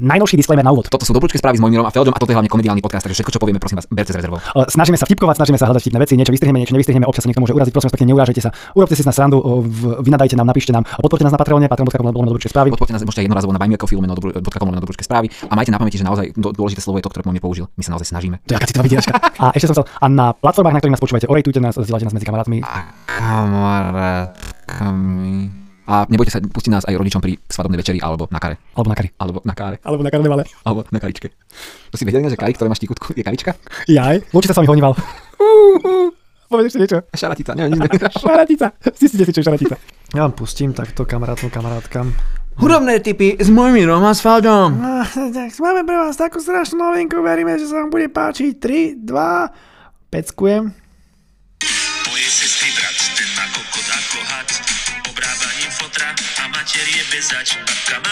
Najnovší disclaimer na úvod. Toto sú dobrúčke správy s Mojmírom a Feldom a toto je hlavne komediálny podcast, takže všetko, čo povieme, prosím vás, berte s rezervou. Snažíme sa vtipkovať, snažíme sa hľadať vtipné veci, niečo vystrihneme, niečo nevystrihneme, občas sa niekto môže uraziť, prosím pekne, neurážajte sa. Urobte si na srandu, vynadajte nám, napíšte nám, podporte nás na Patreone, patreon.com lomeno dobrúčke správy. Podporte nás, aj jednorazovo na bajmiakofi lomeno dobrú- bodka.com lomeno dobrúčke správy a majte na pamäti, že naozaj dôležité slovo je to, ktoré Mojmír použil. My sa naozaj snažíme. To aká citová. A ešte som chcel, a na platformách, na ktorých nás počúvate, orejtujte nás, zdieľajte nás medzi kamarátmi. A kamarátkami. A nebojte sa pustiť nás aj rodičom pri svadobnej večeri alebo na kare. Alebo na kari. Alebo na káre. Alebo na karnevale. Alebo na karičke. To si vedel, že kari, ktoré máš tikutku, je karička? Jaj, Lučí sa s vami honival. Povedz ešte niečo. Šaratica, neviem, nič. Šaratica. Zistite si, čo je šaratica. Ja vám pustím takto kamarátom, kamarátkam. Hudobné tipy s a s. No, tak máme pre vás takú strašnú novinku, veríme, že sa vám bude páčiť. 3, 2, peckujem. otra. Mater je bezač Babka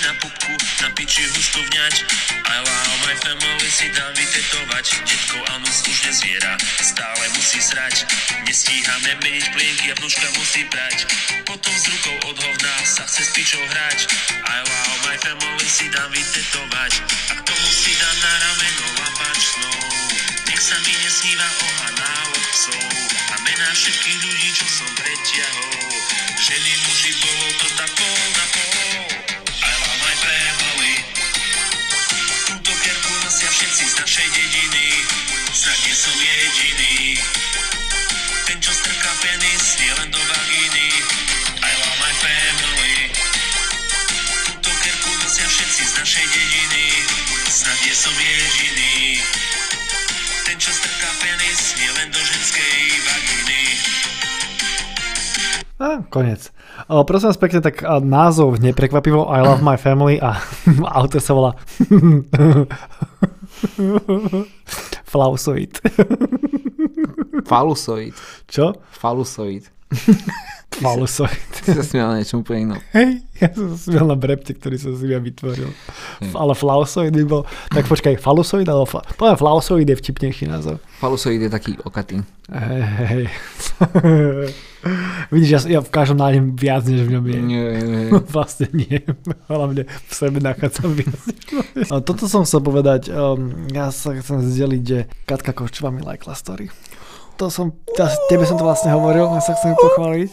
na pupku, na piči husto vňať I love my family si dám vytetovať Detko anus už nezviera, stále musí srať. Nestíhame meniť plienky a vnúška musí prať. Potom s rukou od hovna sa chce s pičou hrať. I love my family si dám vytetovať A k tomu si dám na rameno lapačnou nech sa mi nesníva ohaná psov a mená všetkých ľudí, čo som preťahol. Ženy, muži, bolo to tak pol O, prosím vás pekne, tak a, názov neprekvapivo I love my family a autor sa volá Flausoid. Falusoid. Čo? Falusoid. Flausoid. Ty sa smial na niečom úplne inom. Hej, ja som sa smial na brepte, ktorý som si ja vytvoril. F- Ale flausoid by bol... Tak počkaj, falusoid, ale fa- poviem flausoid je vtipnejší názov. Falusoid je taký okatý. Hej, hej. Vidíš, ja, ja v každom nájdem viac, než v ňom je. Nie, nie. Vlastne nie. Hlavne v sebe nachádzam viac. toto som chcel povedať. Um, ja sa chcem zdeliť, že Katka Kočová mi lajkla story. To som, tebe som to vlastne hovoril, ja sa chcem pochváliť.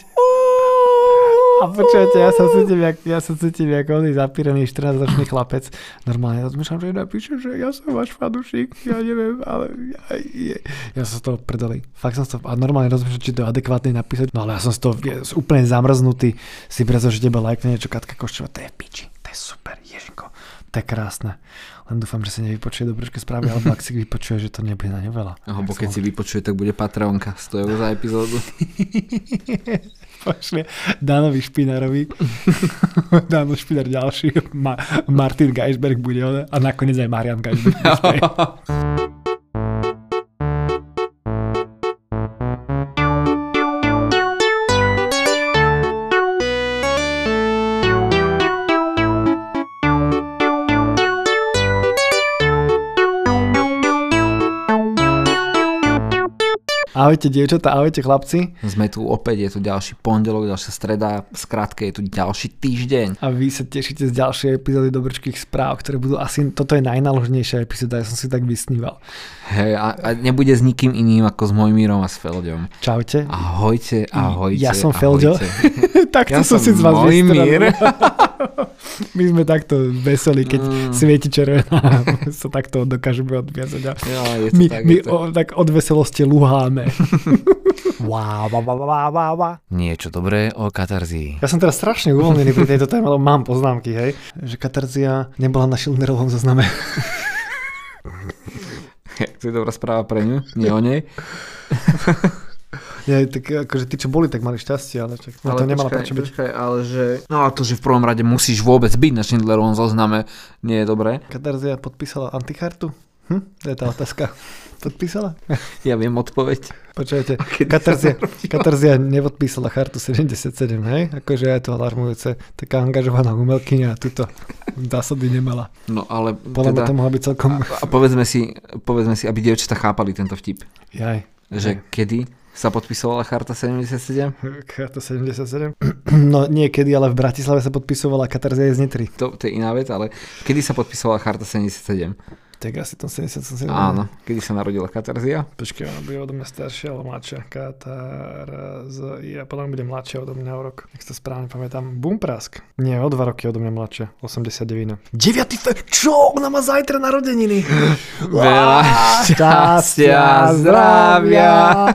A počujete, ja sa cítim, jak, ja sa cítim, jak oný zapírený 14-ročný chlapec. Normálne rozmýšľam, že napíšem, že ja som váš fanušik, ja neviem, ale ja, ja, ja som z toho predali. Fakt som toho, a normálne rozmýšľam, či to adekvátne napísať. No ale ja som z toho ja, úplne zamrznutý, si prezo, že teba lajkne niečo Katka Koščová, to je piči, to je super, Ježinko, to je krásne. Len dúfam, že si nevypočuje dobročké správy, alebo ak si vypočuje, že to nebude na ňu veľa. Alebo keď si vypočuje, tak bude Patreonka 100 eur za epizódu. Pošle Danovi Špinarovi. Dano Špinar ďalší. Ma- Martin Geisberg bude on a nakoniec aj Marian Geisberg. Ahojte dievčatá, ahojte chlapci. Sme tu opäť, je tu ďalší pondelok, ďalšia streda, v skratke je tu ďalší týždeň. A vy sa tešíte z ďalšej epizódy Dobrčkých správ, ktoré budú asi, toto je najnáložnejšia epizóda, ja som si tak vysníval. Hej, a, a nebude s nikým iným ako s Mojmírom a s Feldom. Čaute. Ahojte, ahojte. Ja som ahojte. tak Ja som som si z vás Mojmír. My sme takto veselí, keď Mm. svieti červená, sa takto dokážeme odviazať. A Ja, je to my, tak, my je to. o, tak od veselosti lúháme. Wow, wow, wow, wow, wow, wow. Niečo dobré o katarzii. Ja som teraz strašne uvoľnený pri tejto téme, lebo mám poznámky, hej. Že Katarzia nebola na Schindlerovom zozname. To je dobrá správa pre ňu, nie o nej. Nie, tak akože tí, čo boli, tak mali šťastie, ale čak, ale to nemala prečo byť. počkaj, ale že... No a to, že v prvom rade musíš vôbec byť na Schindlerovom zozname, nie je dobré. Katarzia podpísala antichartu? Hm? To je tá otázka. Podpísala? Ja viem odpoveď. Počujete, Katarzia? Katarzia nepodpísala chartu 77, hej? Akože je to alarmujúce. Taká angažovaná umelkyňa a túto zásady nemala. No ale Podľa teda... to mohla byť celkom... A povedzme si, povedzme si, aby dievčatá chápali tento vtip. Jaj. Že Hej. kedy sa podpisovala Charta 77? Charta 77? No niekedy, ale v Bratislave sa podpisovala Katarzia z Nitry. To, to je iná vec, ale kedy sa podpisovala Charta 77? Tak asi tom 77. Áno, kedy sa narodila Katarzia? Počkaj, ona bude odo mňa staršia, ale mladšia. Katarzia, podľa mňa bude mladšia odo mňa o rok. Ak sa správne pamätám. Bumprask. Nie, o dva roky odo mňa mladšia. 89. 9. fe... Čo? Ona má zajtra narodeniny. Veľa šťastia, zdravia.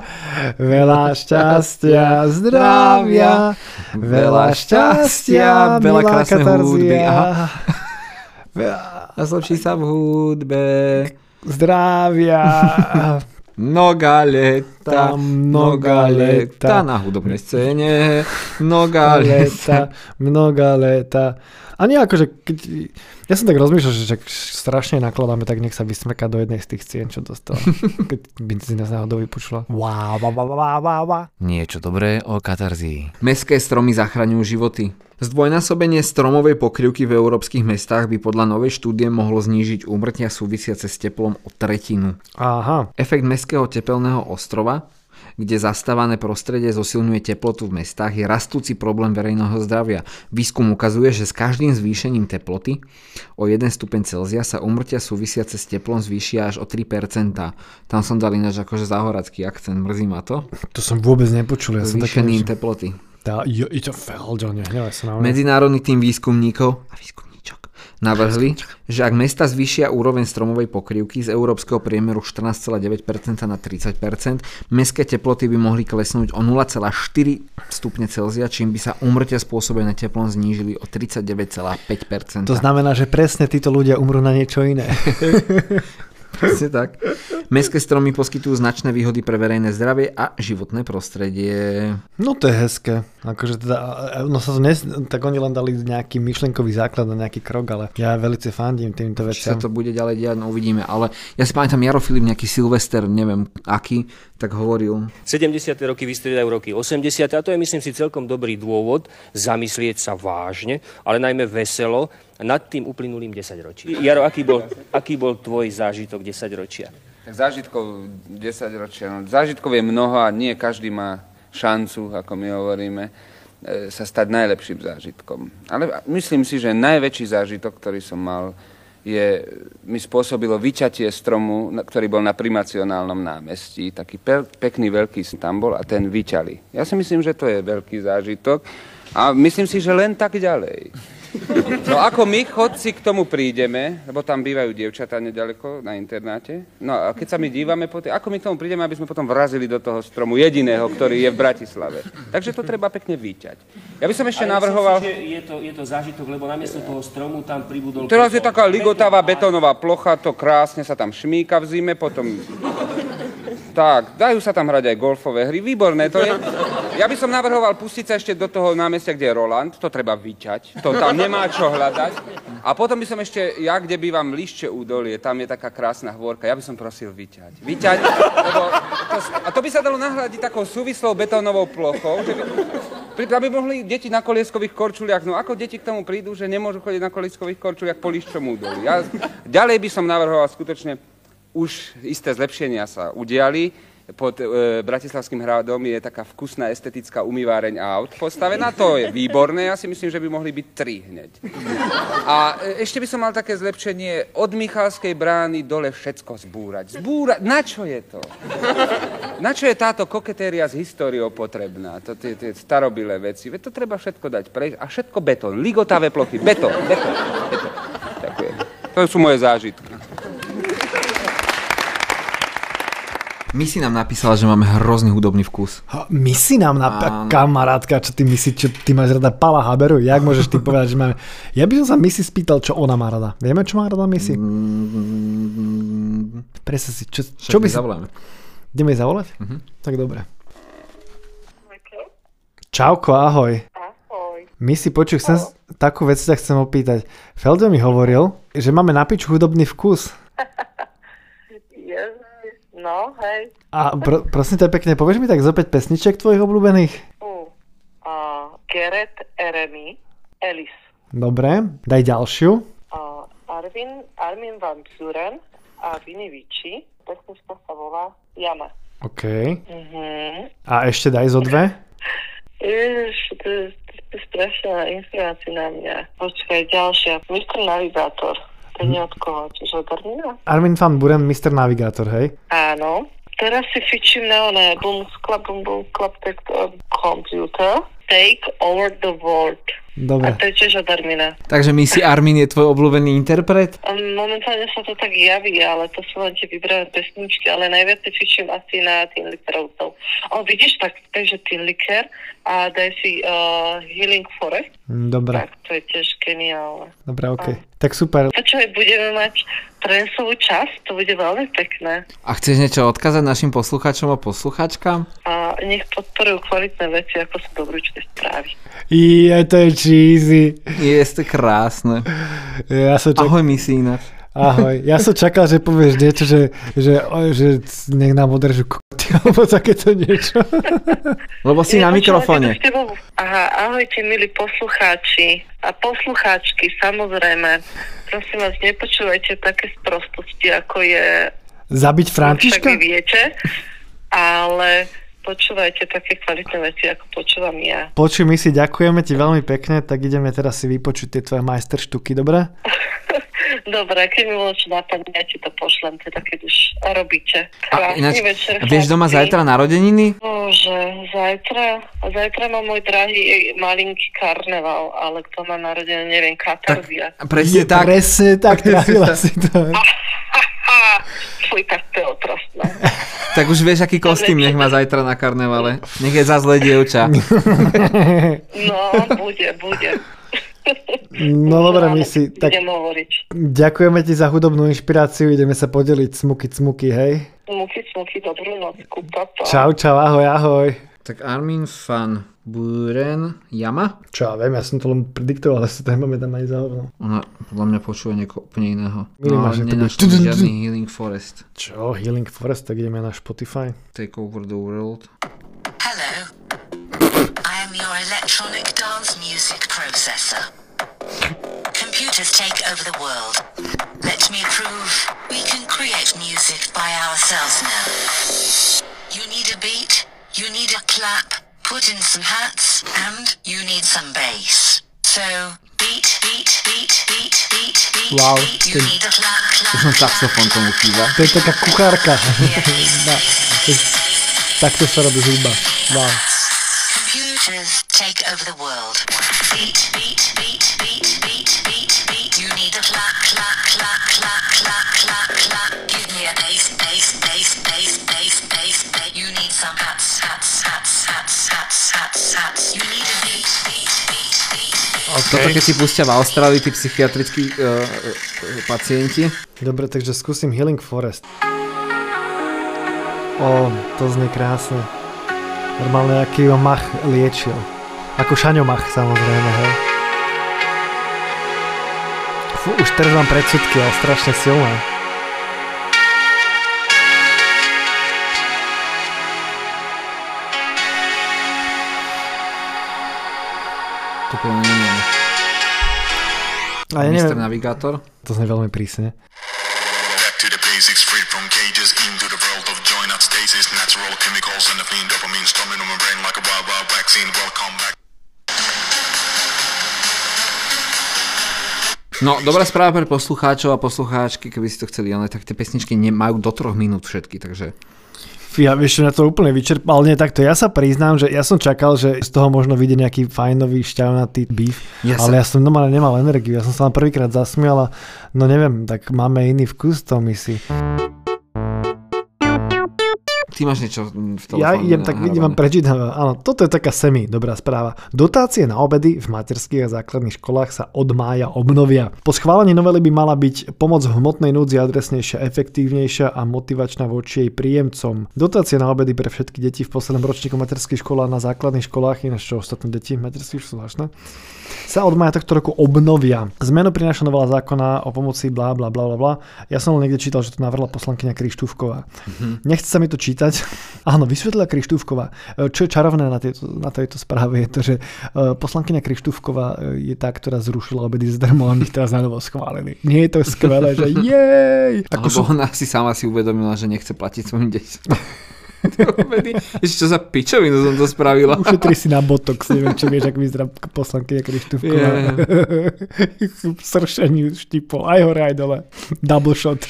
Veľa šťastia, zdravia. Veľa šťastia, veľa krásnej hudby. Aha. Najsłabszy samochód B. Zdrawia. Noga leta, noga leta, na hudobnej scenie. Noga leta, mnoga leta. A nie akože, keď, ja som tak rozmýšľal, že čak strašne nakladáme, tak nech sa vysmeka do jednej z tých cien, čo dostal. Keď by si nás náhodou vypočula. Wow, wow, wow, wow, wow. Niečo dobré o katarzii. Mestské stromy zachraňujú životy. Zdvojnásobenie stromovej pokryvky v európskych mestách by podľa novej štúdie mohlo znížiť úmrtia súvisiace s teplom o tretinu. Aha, Efekt mestského tepelného ostrova, kde zastávané prostredie zosilňuje teplotu v mestách, je rastúci problém verejného zdravia. Výskum ukazuje, že s každým zvýšením teploty o 1 stupeň Celzia sa umrtia súvisiace s teplom zvýšia až o 3%. Tam som dal ináč akože záhoracký akcent, mrzí ma to. to som vôbec nepočul. Ja. Zvýšením teploty. Tá, jo, i to Feldo, nehnevaj sa na mňa. Medzinárodný tým výskumníkov a výskumníčok navrhli, že ak mesta zvýšia úroveň stromovej pokrývky z európskeho priemeru 14,9% na 30%, mestské teploty by mohli klesnúť o 0,4 stupne Celzia, čím by sa umrtia spôsobené teplom znížili o 39,5%. To znamená, že presne títo ľudia umrú na niečo iné. Presne tak. Mestské stromy poskytujú značné výhody pre verejné zdravie a životné prostredie. No to je hezké. Akože teda, no sa to nes, tak oni len dali nejaký myšlenkový základ na nejaký krok, ale ja velice fandím týmto Či sa veciam. to bude ďalej diať, no uvidíme. Ale ja si pamätám Jaro Filip, nejaký Silvester, neviem aký, tak hovoril, 70. roky vystriedajú roky 80. a to je myslím si celkom dobrý dôvod zamyslieť sa vážne, ale najmä veselo nad tým uplynulým 10 ročí. Jaro, aký bol, aký bol tvoj zážitok 10 ročia? Tak zážitkov 10 ročia. No, zážitkov je mnoho a nie každý má šancu, ako my hovoríme, e, sa stať najlepším zážitkom. Ale myslím si, že najväčší zážitok, ktorý som mal, je, mi spôsobilo vyťatie stromu, ktorý bol na primacionálnom námestí. Taký pe- pekný veľký tam bol a ten vyťali. Ja si myslím, že to je veľký zážitok a myslím si, že len tak ďalej. No ako my chodci k tomu prídeme, lebo tam bývajú dievčatá nedaleko na internáte, no a keď sa my dívame po tej, ako my k tomu prídeme, aby sme potom vrazili do toho stromu jediného, ktorý je v Bratislave. Takže to treba pekne vyťať. Ja by som ešte navrhoval... Myslím si, že je, to, je to zážitok, lebo namiesto toho stromu tam pribudol... Teraz je taká ligotavá betónová plocha, to krásne sa tam šmíka v zime, potom... Tak, dajú sa tam hrať aj golfové hry, výborné to je. Ja by som navrhoval pustiť sa ešte do toho námestia, kde je Roland, to treba vyťať, to tam nemá čo hľadať. A potom by som ešte, ja kde bývam Lišče údolie, tam je taká krásna hôrka, ja by som prosil vyťať. Vyťať, lebo to, a to by sa dalo nahradiť takou súvislou betónovou plochou, že by, aby mohli deti na kolieskových korčuliach, no ako deti k tomu prídu, že nemôžu chodiť na kolieskových korčuliach po Liščom údolí. Ja, ďalej by som navrhoval skutočne už isté zlepšenia sa udiali. Pod e, Bratislavským hradom je taká vkusná estetická umýváreň aut postavená. To je výborné, ja si myslím, že by mohli byť tri hneď. A e, ešte by som mal také zlepšenie od Michalskej brány dole všetko zbúrať. Zbúrať, na čo je to? Na čo je táto koketéria s históriou potrebná? To tie, tie starobilé veci. Veď to treba všetko dať preč. A všetko betón. Ligotavé plochy. Betón, betón, betón. Ďakujem. To sú moje zážitky. Missy nám napísala, že máme hrozný hudobný vkus. Ha, My si nám na Áno. kamarátka, čo ty myslíš, čo ty máš rada Pala Haberu, jak môžeš ty povedať, že máme... Ja by som sa Missy spýtal, čo ona má rada. Vieme, čo má rada Missy? Presne si, čo, čo by si... Zavoláme. Ideme jej zavolať? Tak dobre. Čauko, ahoj. Ahoj. Missy, počuj, chcem, takú vec sa chcem opýtať. Feldo mi hovoril, že máme na piču hudobný vkus. No, hej. A pro, prosím ťa pekne, povieš mi tak zo 5 pesniček tvojich obľúbených? Uh, uh, Gerrit Eremi, Ellis. Dobre, daj ďalšiu. Uh, Arvin, Armin Van Buren a Vini Vici. Pesnička sa volá Jama. OK. Mhm. A ešte daj zo dve? Ježiš, to je, strašná inšpirácia na mňa. Počkaj, ďalšia. Mr. Navigátor. To nie od koho, čiže od Armina? Armin van Buren, Mr. Navigátor, hej? Áno. Teraz si fičím na oné Boom Club, Boom Boom Club tak, uh, Computer. Take over the world. Dobre. A to je tiež od Armina. Takže Missy Armin je tvoj obľúbený interpret? A Momentálne sa to tak javí, ale to sú len tie vybrané pesničky, ale najviac si fičím asi na tým likerovcov. O, vidíš, tak, takže tým liker a daj si uh, Healing Forest. Mm, Dobre, Tak, to je tiež geniálne. dobre, OK. Tak super. Počúvaj, budeme mať trensovú časť, to bude veľmi pekné. A chceš niečo odkázať našim poslucháčom a posluchačkám? A nech podporujú kvalitné veci, ako sú dobručné správy. Je, to je cheesy. Je to krásne. Ja som čak... Ahoj ináč. Ahoj. Ja som čakal, že povieš niečo, že, že, že nech nám održu koty, alebo takéto niečo. Lebo si na Ja, počúvajte, mikrofóne. tebou. Aha, ahojte milí poslucháči a poslucháčky, samozrejme. Prosím vás, nepočúvajte také sprostosti, ako je Zabiť však Františka? vy viete, ale počúvajte také kvalitné veci, ako počúvam ja. Počuj, my si ďakujeme ti veľmi pekne, tak ideme teraz si vypočuť tie tvoje majsterštuky, dobre? Dobre, keď mi bolo čo napadne, ja ti to pošlem, teda keď už robíte. A Krásny ináč, večer, vieš doma chlapci. zajtra narodeniny? Bože, zajtra, zajtra má môj drahý malinký karneval, ale kto má narodené, neviem, Katarzia. Presne tak. Presne tak, trafila si to. Haha, fuj, tak to je. Tak už vieš, aký kostým nech má zajtra na karnevale. Nech je za zlé dievča. No, bude, bude. No dobre, my si, tak ďakujeme ti za hudobnú inšpiráciu, ideme sa podeliť smuky cmuky, hej? Smuky, smuky, dobrú papa. Čau, čau, ahoj, ahoj. Tak Armin fan Buren Jama? Čo ja viem, ja som to len prediktoval, ale si to nepamätám ani za hovno. Ona podľa mňa počúva niekoho úplne iného. Milý No, máš, že to nenašli bude- žiadny Healing Forest. Čo, Healing Forest, tak ideme na Spotify. Take over the world. Hello. I am your electronic dance music processor. Computers take over the world. Let me prove we can create music by ourselves now. You need a beat, you need a clap, put in some hats, and you need some bass. So, beat, beat, beat, beat, beat, beat, Wow, beat. You ten- need a clap, clap, Už len saxofón tomu chýba. To je taká kuchárka. Yeah, bass, No, bass, bass, Takto sa robí hudba. Wow. Computers take over the world. Beat, beat, beat, beat, beat, beat, beat. You need a clap, clap, clap, clap, clap, clap, clap. Give me a bass, bass, bass, bass, bass, bass, bass. You need some hats, hats, hats, beat. Toto keď si pustia v Austrálii tí psychiatrickí uh, pacienti. Dobre, takže skúsim Healing Forest. Ó, to znie krásne. Normálne, aký ho mach liečil. Ako šaňomach, samozrejme, hej. Fú, už teraz mám predsudky, ale strašne silné. Storming on my brain like a wild, wild vaccine. Welcome back. No, dobrá správa pre poslucháčov a poslucháčky, keby si to chceli, ale tak tie pesničky nemajú do troch minút všetky, takže Ja vieš, na to úplne vyčerpal. Nie, takto ja sa priznám, že ja som čakal, že z toho možno vyjde nejaký fajnový, šťavnatý beef, Ja sa- ale ja som normálne nemal energiu. Ja som sa len prvýkrát zasmial a no neviem, tak máme iný vkus to my si. Ty máš niečo v telefóne. Ja idem, tak idem vám prečítať. Áno, toto je taká semi dobrá správa. Dotácie na obedy v materských a základných školách sa od mája obnovia. Po schválení novely by mala byť pomoc v hmotnej núdzi adresnejšia, efektívnejšia a motivačná voči jej príjemcom. Dotácie na obedy pre všetky deti v poslednom ročníku materských škôl a na základných školách, ináč čo ostatné deti v materských zvláštne, sa od maja tohto roku obnovia. Zmenu prináša novela zákona o pomoci bla bla bla bla. Ja som len niekde čítal, že to navrhla poslankyňa Krištúvková. Nechce sa mi to čítať. Áno, vysvetlila Krištúvková. E, Čo je čarovné na, tejto, na tejto správe je to, že e, poslankyňa Krištúvková e, je tá, ktorá zrušila obedy zdarmo a my teraz na novo schválili. Nie je to skvelé, že jej! Ako Alebo sú, ona si sama si uvedomila, že nechce platiť svojim deťom. Ešte čo za pičovinu som to spravila. Ušetri si na botox, neviem, či vieš, ako vyzerá poslankyňa Krištúfková. Yeah. Sršení štipol, aj hore, aj dole. Double shot.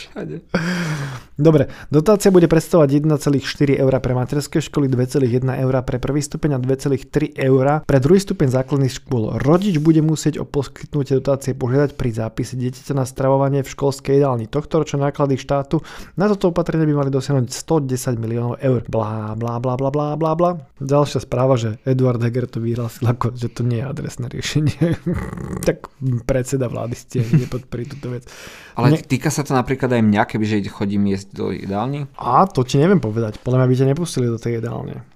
Dobre, dotácia bude predstavovať 1,4 eur pre materské školy, 2,1 eur pre prvý stupeň a 2,3 eur pre druhý stupeň základných škôl. Rodič bude musieť o poskytnutie dotácie požiadať pri zápise dieťaťa na stravovanie v školskej jedálni. Tohto ročné náklady štátu na toto opatrenie by mali dosiahnuť 110 miliónov eur. Blá, blá, blá, blá, blá, blá, blá. Ďalšia správa, že Eduard Heger to vyhlásil ako, že to nie je adresné riešenie. tak predseda vlády ste nepodporí túto vec. Ale Ne- týka sa to napríklad aj mňa, kebyže chodím jesť do jedálni. A to ti neviem povedať. Podľa mňa by ťa nepustili do tej jedálne.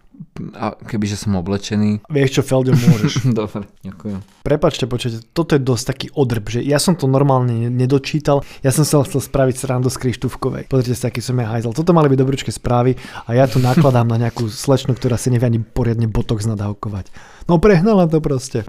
A kebyže som oblečený. Vieš čo, Feldio, môžeš. Dobre, ďakujem. Prepačte, počujete, toto je dosť taký odrb, že ja som to normálne ne- nedočítal, ja som sa chcel spraviť srandu z Krištúfkovej. Pozrite sa, aký som ja hajzel. Toto mali byť dobručké správy a ja tu nakladám na nejakú slečnu, ktorá si nevie ani poriadne botox nadávkovať. No prehnala to proste.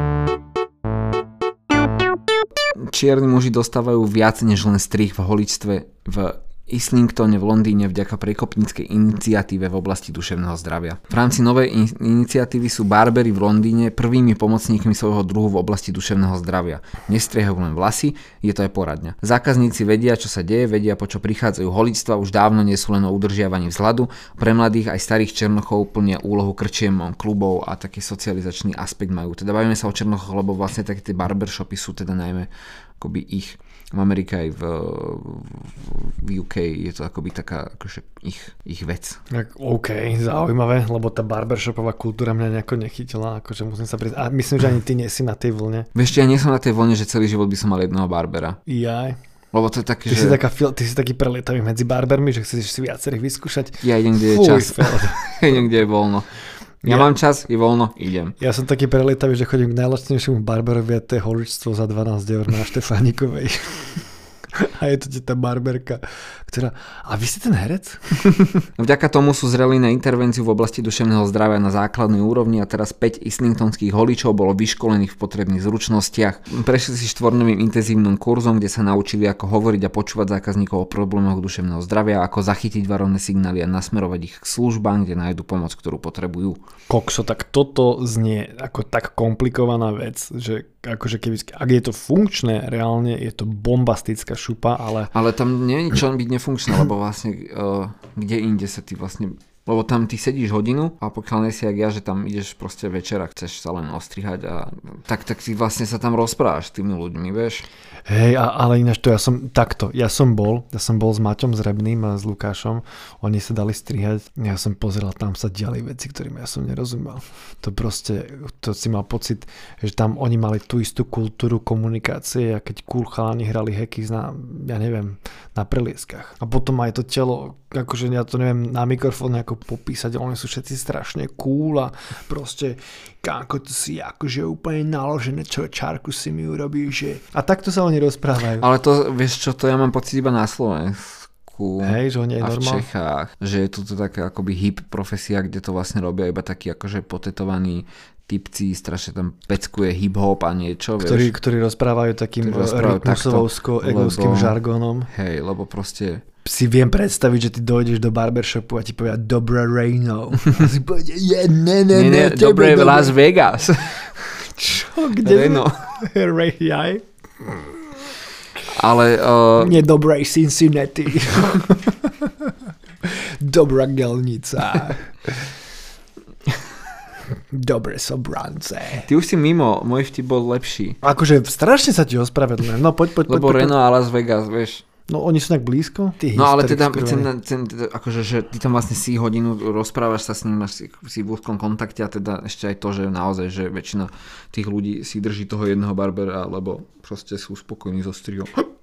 Čierni muži dostávajú viac než len strich v holičstve v Islingtone v Londýne vďaka prekopníckej iniciatíve v oblasti duševného zdravia. V rámci novej in- iniciatívy sú barbery v Londýne prvými pomocníkmi svojho druhu v oblasti duševného zdravia. Nestriehajú len vlasy, je to aj poradňa. Zákazníci vedia, čo sa deje, vedia, po čo prichádzajú holičstva, už dávno nie sú len o udržiavaní vzhľadu. Pre mladých aj starých černochov plnia úlohu krčiem, klubov a taký socializačný aspekt majú. Teda bavíme sa o černochoch, lebo vlastne také tie barbershopy sú teda najmä akoby ich v Amerike aj v, v UK je to akoby taká akože ich, ich vec. Tak OK, zaujímavé, lebo tá barbershopová kultúra mňa nejako nechytila, akože musím sa priznať. A myslím, že ani ty nie si na tej vlne. Vieš, ja nie som na tej vlne, že celý život by som mal jedného barbera. Jaj. Lebo to je také, Ty, že si, taká, ty si taký prelietavý medzi barbermi, že chceš si viacerých vyskúšať. ja idem, kde je Fuj, čas. Feldo. idem, kde je voľno. Ja, Ja- mám čas, je voľno, idem. Ja som taký prelietavý, že chodím k najlacnejšiemu barberovi a to je holičstvo za 12 eur na Štefánikovej. A je to tá barberka, ktorá... A vy ste ten herec? Vďaka tomu sú zreli na intervenciu v oblasti duševného zdravia na základnej úrovni a teraz 5 islingtonských holičov bolo vyškolených v potrebných zručnostiach. Prešli si štvornovým intenzívnym kurzom, kde sa naučili ako hovoriť a počúvať zákazníkov o problémoch duševného zdravia, ako zachytiť varovné signály a nasmerovať ich k službám, kde nájdu pomoc, ktorú potrebujú. Kokso, tak toto znie ako tak komplikovaná vec, že akože keby, ak je to funkčné, reálne je to bombastická šupa, ale Ale tam nie je čo byť nefunkčné, lebo vlastne uh, kde inde sa ty vlastne lebo tam ty sedíš hodinu a pokiaľ nie si jak ja, že tam ideš proste a chceš sa len ostrihať a tak, tak ty vlastne sa tam rozprávaš s tými ľuďmi, vieš. Hej, a, ale ináč to ja som takto, ja som bol, ja som bol s Maťom Zrebným a s Lukášom, oni sa dali strihať, ja som pozeral, tam sa diali veci, ktorým ja som nerozumel. To proste, to si mal pocit, že tam oni mali tú istú kultúru komunikácie, a keď cool chalani hrali heky na, ja neviem, na prelieskach. A potom aj to telo, akože ja to neviem na mikrofón nejako popísať, oni sú všetci strašne cool a proste káko to si akože úplne naložené, čo čárku si mi urobí, že... A takto sa oni rozprávajú. Ale to, vieš čo, to ja mám pocit iba na Slovensku. Hej, že oni aj a v normálne. Čechách, že je to taká akoby hip profesia, kde to vlastne robia iba takí akože potetovaní typci, strašne tam peckuje hip-hop a niečo, Ktorí, vieš. ktorí rozprávajú takým lebo- žargonom. Hej, lebo proste Si viem predstaviť, že ty dojdeš do barbershopu a ti povia Dobré ráno. A si povie, je, ne, ne, ne, nie, dobre v Las Vegas. Čo, kde? Reno. Ray, jaj. Ale uh, Nie dobrej Cincinnati. Dobrá gelnica. Dobre sobrance. ty už si mimo, môj vtip bol lepší. Akože strašne sa ti ospravedlňujem. No poď, poď, poď. Lebo poď. Reno a Las Vegas, vieš. No oni sú tak blízko? Ty No ale teda, ten, ten, ten, akože, že ty tam vlastne si hodinu rozprávaš sa s ním, máš si, si v úzkom kontakte a teda ešte aj to, že naozaj, že väčšina tých ľudí si drží toho jedného barbera, lebo proste sú spokojní so strihom.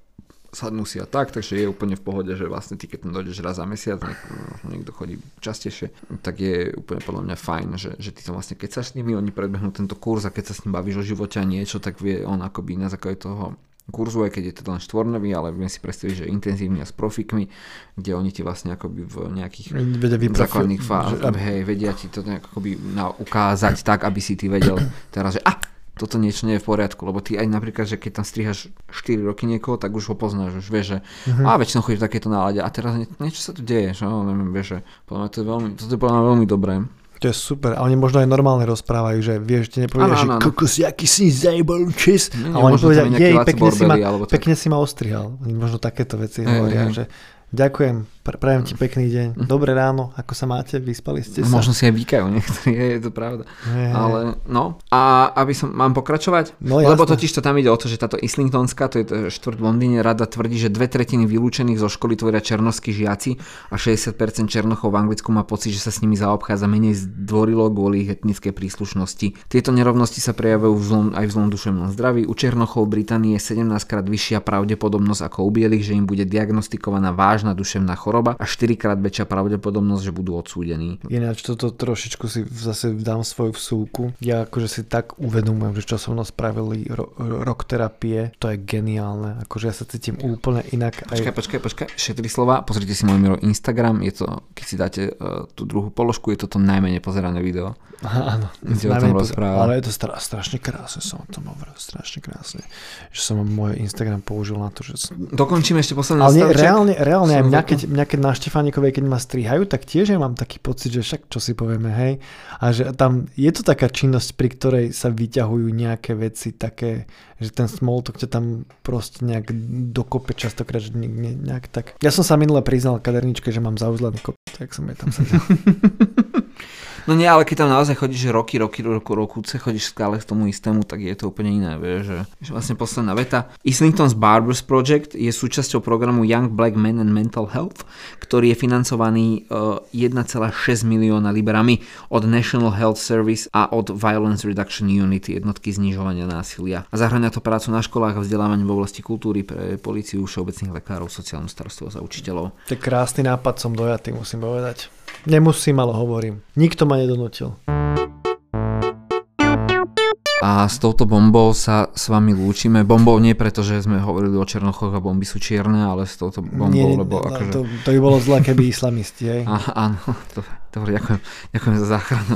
Sadnú si a tak, takže je úplne v pohode, že vlastne ty keď tam dojdeš raz za mesiac, niek- niekto chodí častejšie, tak je úplne podľa mňa fajn, že, že ty tam vlastne keď sa s nimi, oni predbehnú tento kurz a keď sa s ním bavíš o živote a niečo, tak vie on akoby na základe toho kurzu, aj keď je to len štvornový, ale viem si predstaviť, že intenzívny a s profikmi, kde oni ti vlastne akoby v nejakých Vedia základných že- hej, vedia ti to akoby na, ukázať tak, aby si ty vedel teraz, že a, toto niečo nie je v poriadku, lebo ty aj napríklad, že keď tam strihaš 4 roky niekoho, tak už ho poznáš, už vieš, že Mhm. a väčšinou chodí v takéto nálade a teraz nie, niečo sa tu deje, že no, neviem, vieš, že podľa mňa to je veľmi, toto je podľa mňa veľmi dobré. To je super. A oni možno aj normálne rozprávajú, že vieš, ti nepovedia, že kokos, jaký si zajebal. Nie, A oni povedia, jej, pekne si, ma, pekne si ma ostrihal. Oni možno takéto veci hovoria, že ďakujem, prajem ti pekný deň. Mhm. Dobré ráno, ako sa máte, vyspali ste sa? Možno si aj vykajú niektorí, je, je to pravda. Hej. Ale no, a aby som, mám pokračovať? No, Lebo totiž to tam ide o to, že táto Islingtonská, to je to štvrt v Londýne, rada tvrdí, že dve tretiny vylúčených zo školy tvoria černoskí žiaci a 60% černochov v Anglicku má pocit, že sa s nimi zaobchádza menej zdvorilo kvôli ich etnickej príslušnosti. Tieto nerovnosti sa prejavujú v zlom, aj v zlom duševnom zdraví. U černochov v Británii je 17 krát vyššia pravdepodobnosť ako u bielých, že im bude diagnostikovaná vážna duševná choroba a 4 krát väčšia pravdepodobnosť, že budú odsúdení. Ináč toto trošičku si zase dám svoju vsúku. Ja akože si tak uvedomujem, že čo so mnou spravili ro- rok terapie, to je geniálne. Akože ja sa cítim úplne inak. Aj... Počkaj, počkaj, počkaj, ešte tri slova. Pozrite si môj Miro Instagram, je to, keď si dáte uh, tú druhú položku, je to to najmenej pozerané video. Aha, áno. Kde o tom Najmenej poz- rozpráva. Ale je to stra- strašne krásne, som o tom hovoril, strašne krásne. Že som môj Instagram použil na to, že som... Dokončíme ešte posledný Ale nie, reálne, reálne aj Som mňa, keď, mňa, keď na Štefánikovej, keď ma strihajú, tak tiež ja mám taký pocit, že však čo si povieme, hej. A že tam je to taká činnosť, pri ktorej sa vyťahujú nejaké veci také, že ten small talk ťa tam proste nejak dokope častokrát, že ne, ne, nejak tak. Ja som sa minule priznal kaderničke, že mám zauzlený kop, tak som jej tam sedel. No nie, ale keď tam naozaj chodíš roky, roky, roku, roku, chodíš stále k tomu istému, tak je to úplne iné, vieš, že, že vlastne posledná veta. Islington's Barbers Project je súčasťou programu Young Black Men and Mental Health, ktorý je financovaný uh, 1,6 milióna librami od National Health Service a od Violence Reduction Unity, jednotky znižovania násilia. A zahrania to prácu na školách a vzdelávanie v oblasti kultúry pre policiu, všeobecných lekárov, sociálnu starostlivosť a učiteľov. To je krásny nápad, som dojatý, musím povedať. Nemusím, ale hovorím. Nikto ma nedonútil. A s touto bombou sa s vami lúčime. Bombou nie preto, že sme hovorili o Černochoch a bomby sú čierne, ale s touto bombou, Nie, lebo no, akože... to, to by bolo zlé, keby islamisti, hej. Á, áno, to, dobre, ďakujem, ďakujem za záchranu.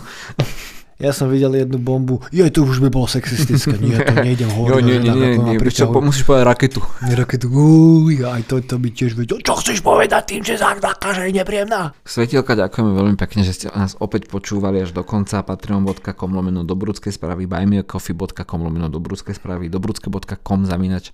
Ja som videl jednu bombu. Je, to už by bolo sexistické. Nie, to nejdem Jo, hovoriť. nie, o nie, nie, nie, vieš čo, priťahujú. po- musíš povedať raketu. Raketu, uj, aj to, to by tiež vedel. Čo chceš povedať tým, že zakáže je nepríjemná? Svetielka, ďakujeme veľmi pekne, že ste nás opäť počúvali až do konca. Patreon.com lomeno dobrudské správy, buymeacoffee.com lomeno dobrudské správy, dobrudské.com zamínač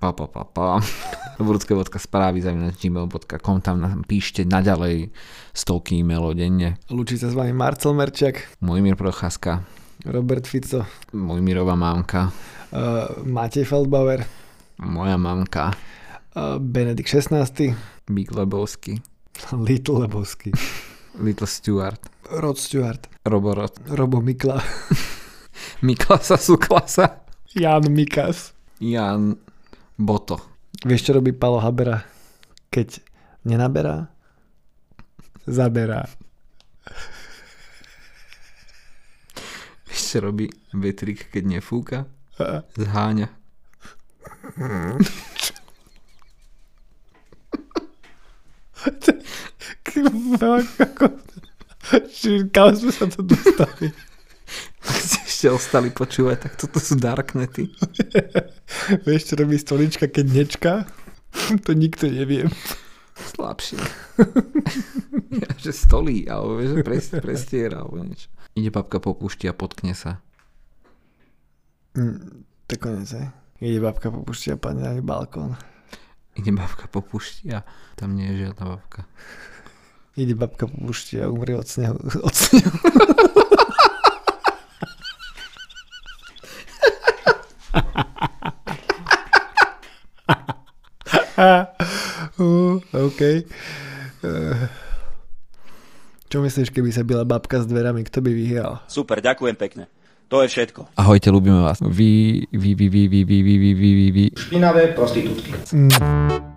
pa, pa, pa, pa. dobrudské.správy zamínač gmail.com tam nám píšte naďalej stovky e-mailov denne. Lúči sa s vami Marcel Merčiak, Mojmír Procházka, Robert Fico, Mojmírová mamka, uh, Matej Feldbauer, moja mamka, uh, Benedikt 16, Big Lebowski, Little Lebowski, Little Stewart, Rod Stewart, Roborot, Robo Mikla, Miklasa Suklasa, Jan Mikas. Jan Boto. Vieš, čo robí Palo Habera, keď nenaberá? Zaberá. Vieš, čo robí vetrik, keď nefúka? Zháňa. Kam sme sa to dostali? Ešte ostali počúvať, tak toto sú darknety. Vieš, čo robí stolička, keď nečka? To nikto nevie. Slabšie. ja, že stolí, alebo vieš, že pres, prestiera, alebo niečo. Ide babka po púšti a potkne sa. Mm, to konec, hej. Ide babka po pušti a padne na balkón. Ide babka po púšti a tam nie je žiadna babka. Ide babka po pušti a umrie od snehu. Od snehu. OK. Uh, čo myslíš, keby sa byla babka s dverami, kto by vyhral? Super, ďakujem pekne. To je všetko. Ahojte, ľúbime vás. Vy, vy, vy, vy, vy, vy, vy, vy, vy. Špinavé prostitútky. Mm.